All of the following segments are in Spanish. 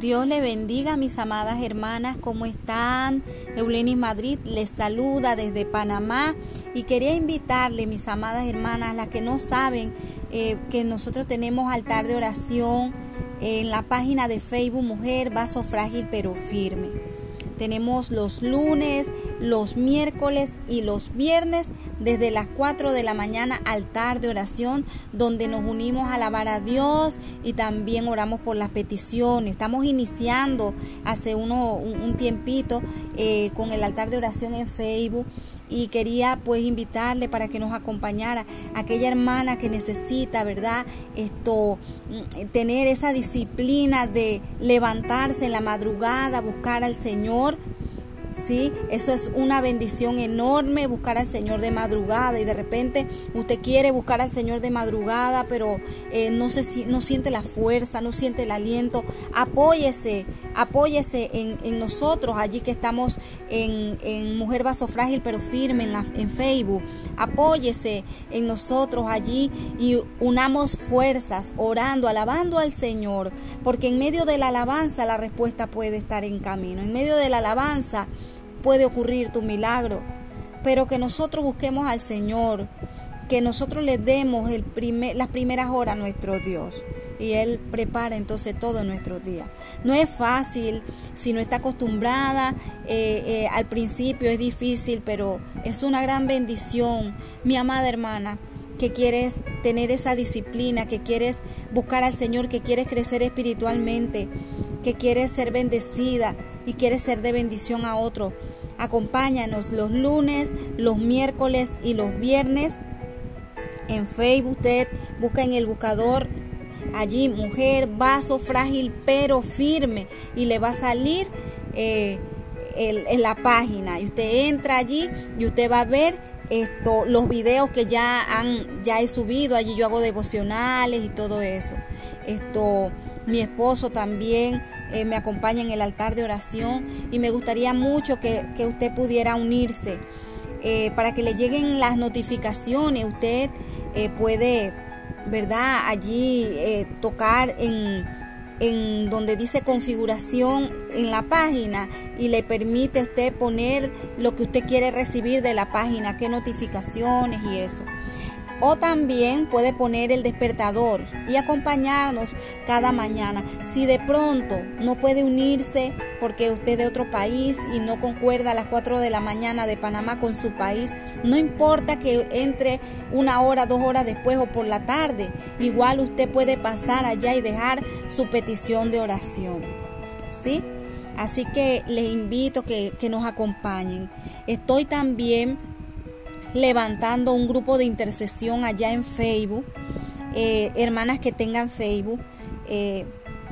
Dios le bendiga, mis amadas hermanas, ¿cómo están? Eulenis Madrid les saluda desde Panamá y quería invitarle, mis amadas hermanas, las que no saben eh, que nosotros tenemos altar de oración en la página de Facebook Mujer Vaso Frágil pero Firme. Tenemos los lunes, los miércoles y los viernes desde las 4 de la mañana altar de oración donde nos unimos a alabar a Dios y también oramos por las peticiones. Estamos iniciando hace uno, un, tiempito eh, con el altar de oración en Facebook y quería pues invitarle para que nos acompañara aquella hermana que necesita, ¿verdad? Esto mm, tener esa disciplina de levantarse en la madrugada, buscar al Señor ¿sí? Eso es una bendición enorme, buscar al Señor de madrugada y de repente usted quiere buscar al Señor de madrugada, pero eh, no, se, no siente la fuerza, no siente el aliento. Apóyese, apóyese en, nosotros, allí que estamos en, Mujer Vaso Frágil pero Firme en, la, en Facebook. Apóyese en nosotros allí y unamos fuerzas, orando, alabando al Señor, porque en medio de la alabanza la respuesta puede estar en camino. En medio de la alabanza puede ocurrir tu milagro, pero que nosotros busquemos al Señor, que nosotros le demos las primeras horas a nuestro Dios y Él prepara entonces todo nuestros días. No es fácil, si no está acostumbrada, eh, eh, al principio es difícil, pero es una gran bendición, mi amada hermana que quieres tener esa disciplina, que quieres buscar al Señor, que quieres crecer espiritualmente, que quieres ser bendecida y quieres ser de bendición a otro. Acompáñanos los lunes, los miércoles y los viernes. En Facebook usted busca en el buscador allí mujer, vaso frágil pero firme y le va a salir eh, en la página. Y usted entra allí y usted va a ver esto, los videos que ya han ya he subido. Allí yo hago devocionales y todo eso. Esto mi esposo también eh, me acompaña en el altar de oración y me gustaría mucho que, usted pudiera unirse. Eh, para que le lleguen las notificaciones. Usted puede, ¿verdad? Allí tocar en, en donde dice configuración en la página y le permite a usted poner lo que usted quiere recibir de la página, qué notificaciones y eso. O también puede poner el despertador y acompañarnos cada mañana. Si de pronto no puede unirse porque usted es de otro país y no concuerda a las 4 de la mañana de Panamá con su país, no importa que entre una hora, dos horas después o por la tarde. Igual usted puede pasar allá y dejar su petición de oración. ¿Sí? Así que les invito que, que nos acompañen. Estoy también levantando un grupo de intercesión allá en Facebook, eh, hermanas que tengan Facebook, eh,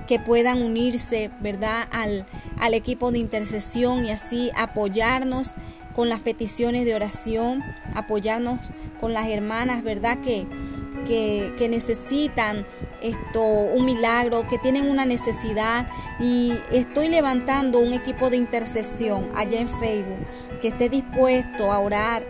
que puedan unirse, ¿verdad?, al, al equipo de intercesión y así apoyarnos con las peticiones de oración, apoyarnos con las hermanas, ¿verdad?, que, que, que, necesitan esto, un milagro, que tienen una necesidad y estoy levantando un equipo de intercesión allá en Facebook que esté dispuesto a orar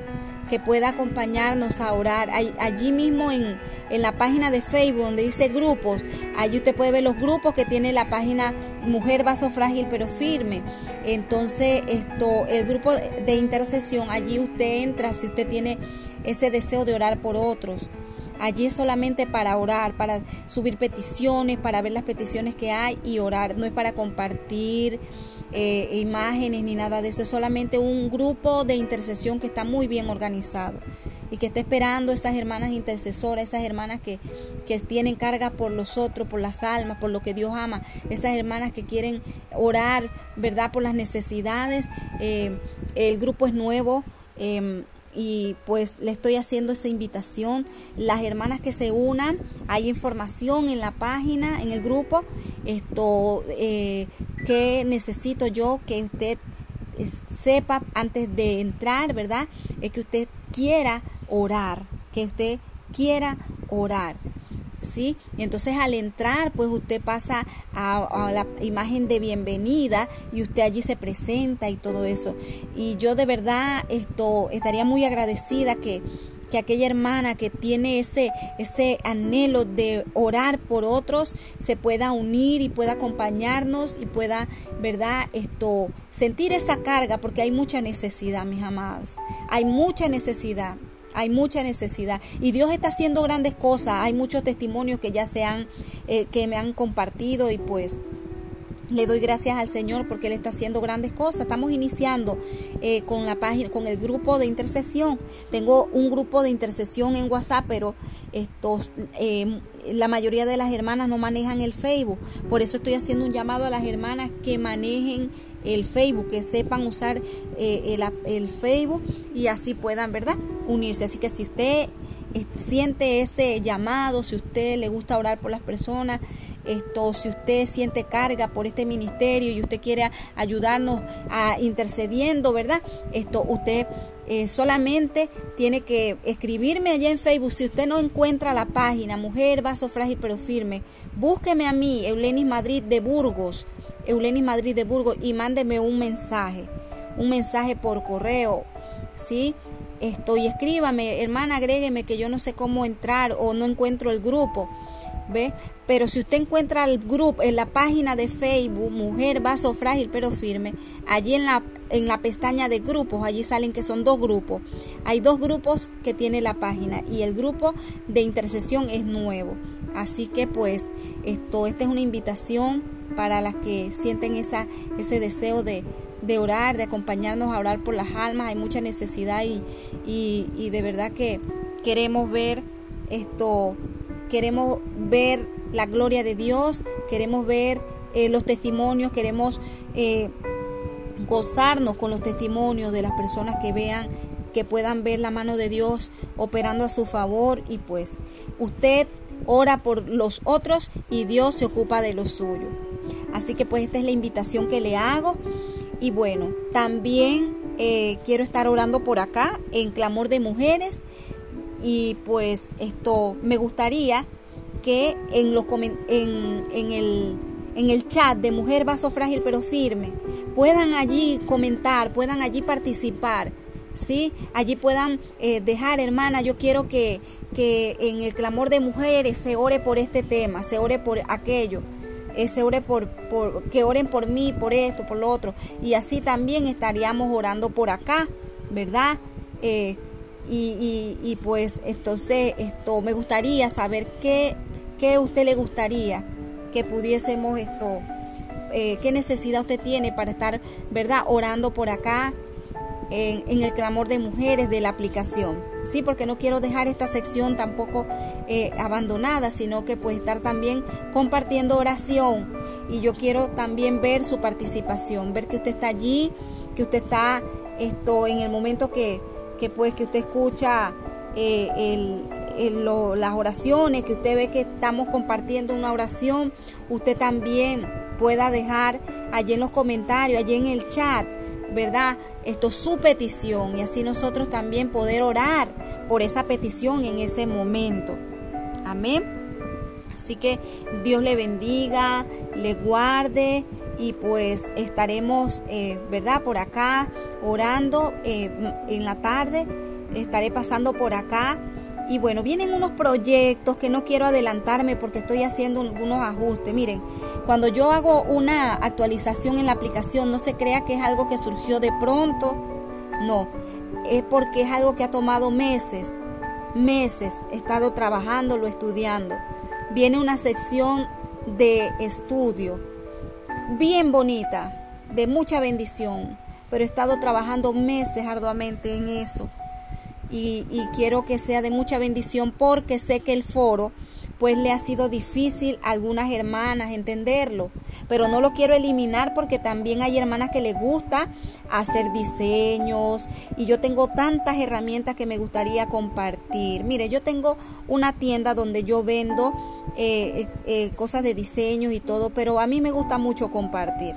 que pueda acompañarnos a orar. Allí mismo en, en, la página de Facebook donde dice grupos, allí usted puede ver los grupos que tiene la página Mujer Vaso Frágil pero Firme. Entonces, esto, el grupo de intercesión, allí usted entra si usted tiene ese deseo de orar por otros. Allí es solamente para orar, para subir peticiones, para ver las peticiones que hay y orar. No es para compartir eh, imágenes ni nada de eso. Es solamente un grupo de intercesión que está muy bien organizado y que está esperando esas hermanas intercesoras, esas hermanas que, que, tienen carga por los otros, por las almas, por lo que Dios ama, esas hermanas que quieren orar, ¿verdad?, por las necesidades. Eh, el grupo es nuevo. Em, y pues le estoy haciendo esa invitación. Las hermanas que se unan, hay información en la página, en el grupo, esto eh, que necesito yo que usted sepa antes de entrar, ¿verdad? Es que usted quiera orar, que usted quiera orar. ¿Sí? Y entonces al entrar, pues usted pasa a, la imagen de bienvenida y usted allí se presenta y todo eso. Y yo de verdad esto estaría muy agradecida que que aquella hermana que tiene ese, ese anhelo de orar por otros se pueda unir y pueda acompañarnos y pueda, ¿verdad? Esto, sentir esa carga porque hay mucha necesidad, mis amadas. Hay mucha necesidad. Hay mucha necesidad y Dios está haciendo grandes cosas. Hay muchos testimonios que ya se han, eh, que me han compartido y pues le doy gracias al Señor porque Él está haciendo grandes cosas. Estamos iniciando eh, con la página, con el grupo de intercesión. Tengo un grupo de intercesión en WhatsApp, pero estos, eh, la mayoría de las hermanas no manejan el Facebook. Por eso estoy haciendo un llamado a las hermanas que manejen el Facebook, que sepan usar eh, el, el Facebook y así puedan, ¿verdad? Unirse. Así que si usted siente ese llamado, si usted le gusta orar por las personas, esto, si usted siente carga por este ministerio y usted quiere ayudarnos a intercediendo, ¿verdad? Esto, usted eh, solamente tiene que escribirme allá en Facebook. Si usted no encuentra la página Mujer Vaso Frágil pero Firme, búsqueme a mí, Eulenis Madrid de Burgos, Eulenis Madrid de Burgos, y mándeme un mensaje, un mensaje por correo, ¿sí? Estoy, escríbame, hermana, agrégueme que yo no sé cómo entrar o no encuentro el grupo. ¿Ve? Pero si usted encuentra el grupo en la página de Facebook, Mujer Vaso Frágil pero Firme, allí en la, en la pestaña de grupos, allí salen que son dos grupos. Hay dos grupos que tiene la página y el grupo de intercesión es nuevo. Así que pues esto, esta es una invitación para las que sienten esa, ese deseo de, de orar, de acompañarnos a orar por las almas. Hay mucha necesidad y, y, de verdad que queremos ver esto queremos ver la gloria de Dios, queremos ver eh, los testimonios, queremos eh, gozarnos con los testimonios de las personas que vean, que puedan ver la mano de Dios operando a su favor y pues usted ora por los otros y Dios se ocupa de lo suyo. Así que pues esta es la invitación que le hago y bueno, también eh, quiero estar orando por acá en clamor de mujeres y pues esto me gustaría que en, los, en, en, el, en el chat de Mujer Vaso Frágil pero Firme puedan allí comentar, puedan allí participar. ¿sí? Allí puedan eh, dejar, hermana, yo quiero que, que en el clamor de mujeres se ore por este tema, se ore por aquello, eh, se ore por, por, que oren por mí, por esto, por lo otro. Y así también estaríamos orando por acá, ¿verdad? Eh, y, y, pues entonces esto me gustaría saber qué, qué usted le gustaría que pudiésemos esto, eh, qué necesidad usted tiene para estar, ¿verdad?, orando por acá en, el clamor de mujeres de la aplicación. Sí, porque no quiero dejar esta sección tampoco eh, abandonada, sino que pues estar también compartiendo oración. Y yo quiero también ver su participación, ver que usted está allí, que usted está esto en el momento que que pues que usted escucha eh, las oraciones, que usted ve que estamos compartiendo una oración, usted también pueda dejar allí en los comentarios, allí en el chat, ¿verdad? Esto su petición y así nosotros también poder orar por esa petición en ese momento. Amén. Así que Dios le bendiga, le guarde y pues estaremos, eh, ¿verdad? Por acá orando eh, en la tarde, estaré pasando por acá. Y bueno, vienen unos proyectos que no quiero adelantarme porque estoy haciendo algunos ajustes. Miren, cuando yo hago una actualización en la aplicación, no se crea que es algo que surgió de pronto. No, es porque es algo que ha tomado meses, meses. He estado trabajándolo, estudiando. Viene una sección de estudio bien bonita, de mucha bendición, pero he estado trabajando meses arduamente en eso y, quiero que sea de mucha bendición porque sé que el foro pues le ha sido difícil a algunas hermanas entenderlo, pero no lo quiero eliminar porque también hay hermanas que les gusta hacer diseños y yo tengo tantas herramientas que me gustaría compartir. Mire, yo tengo una tienda donde yo vendo eh, eh, cosas de diseño y todo, pero a mí me gusta mucho compartir.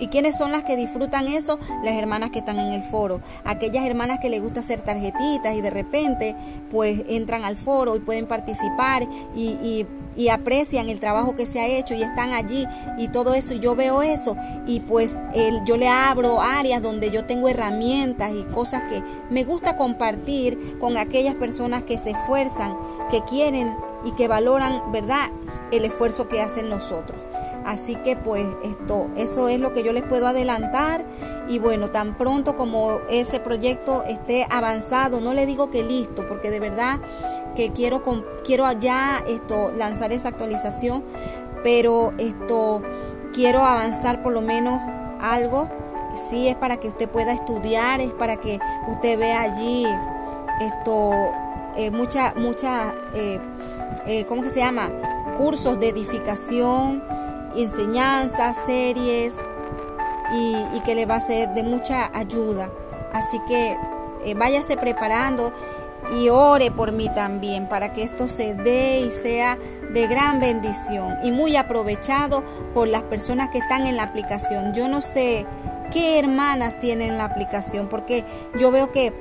¿Y quiénes son las que disfrutan eso? Las hermanas que están en el foro. Aquellas hermanas que les gusta hacer tarjetitas y de repente pues entran al foro y pueden participar y, aprecian el trabajo que se ha hecho y están allí y todo eso. Y yo veo eso y pues yo le abro áreas donde yo tengo herramientas y cosas que me gusta compartir con aquellas personas que se esfuerzan, que quieren y que valoran, ¿verdad?, el esfuerzo que hacen nosotros. Así que pues esto, eso es lo que yo les puedo adelantar y bueno, tan pronto como ese proyecto esté avanzado, no le digo que listo, porque de verdad que quiero quiero ya esto lanzar esa actualización, pero esto quiero avanzar por lo menos algo. Sí es para que usted pueda estudiar, es para que usted vea allí esto eh, mucha mucha eh, eh, ¿cómo se llama? cursos de edificación enseñanzas, series y, que le va a ser de mucha ayuda. Así que eh, váyase preparando y ore por mí también para que esto se dé y sea de gran bendición y muy aprovechado por las personas que están en la aplicación. Yo no sé qué hermanas tienen la aplicación porque yo veo que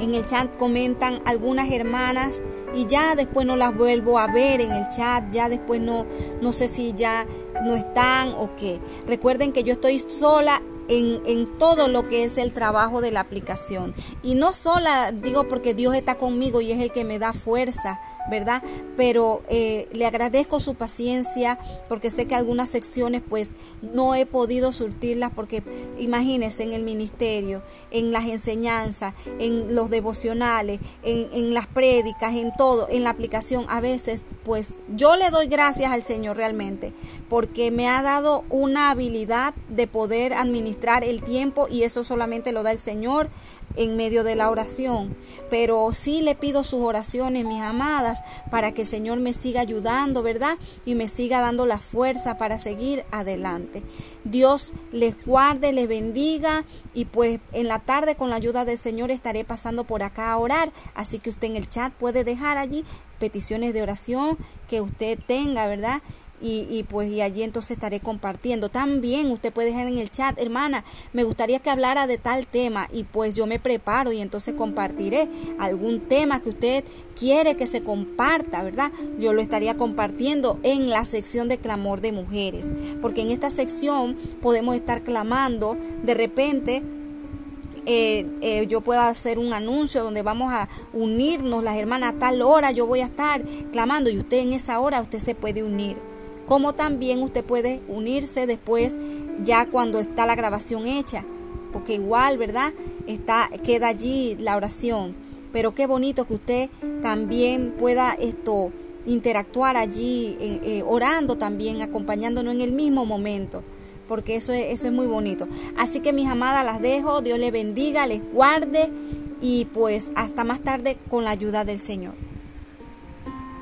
en el chat comentan algunas hermanas y ya después no las vuelvo a ver en el chat, ya después no, no sé si ya no están o qué. Recuerden que yo estoy sola en, en, todo lo que es el trabajo de la aplicación. Y no sola, digo porque Dios está conmigo y es el que me da fuerza ¿verdad? Pero eh, le agradezco su paciencia porque sé que algunas secciones pues no he podido surtirlas porque imagínense en el ministerio, en las enseñanzas, en los devocionales, en, en las prédicas, en todo, en la aplicación, a veces pues yo le doy gracias al Señor realmente porque me ha dado una habilidad de poder administrar el tiempo y eso solamente lo da el Señor en medio de la oración. Pero sí le pido sus oraciones, mis amadas, para que el Señor me siga ayudando, ¿verdad? Y me siga dando la fuerza para seguir adelante. Dios les guarde, les bendiga y pues en la tarde con la ayuda del Señor estaré pasando por acá a orar. Así que usted en el chat puede dejar allí peticiones de oración que usted tenga, ¿verdad? Y, pues y allí entonces estaré compartiendo. También usted puede dejar en el chat, hermana, me gustaría que hablara de tal tema y pues yo me preparo y entonces compartiré algún tema que usted quiere que se comparta, ¿verdad? Yo lo estaría compartiendo en la sección de clamor de mujeres, porque en esta sección podemos estar clamando de repente eh, eh, yo pueda hacer un anuncio donde vamos a unirnos las hermanas a tal hora, yo voy a estar clamando y usted en esa hora usted se puede unir como también usted puede unirse después ya cuando está la grabación hecha, porque igual, ¿verdad? Está queda allí la oración. Pero qué bonito que usted también pueda esto interactuar allí eh, orando también, acompañándonos en el mismo momento porque eso es, eso es muy bonito. Así que mis amadas las dejo, Dios les bendiga, les guarde y pues hasta más tarde con la ayuda del Señor.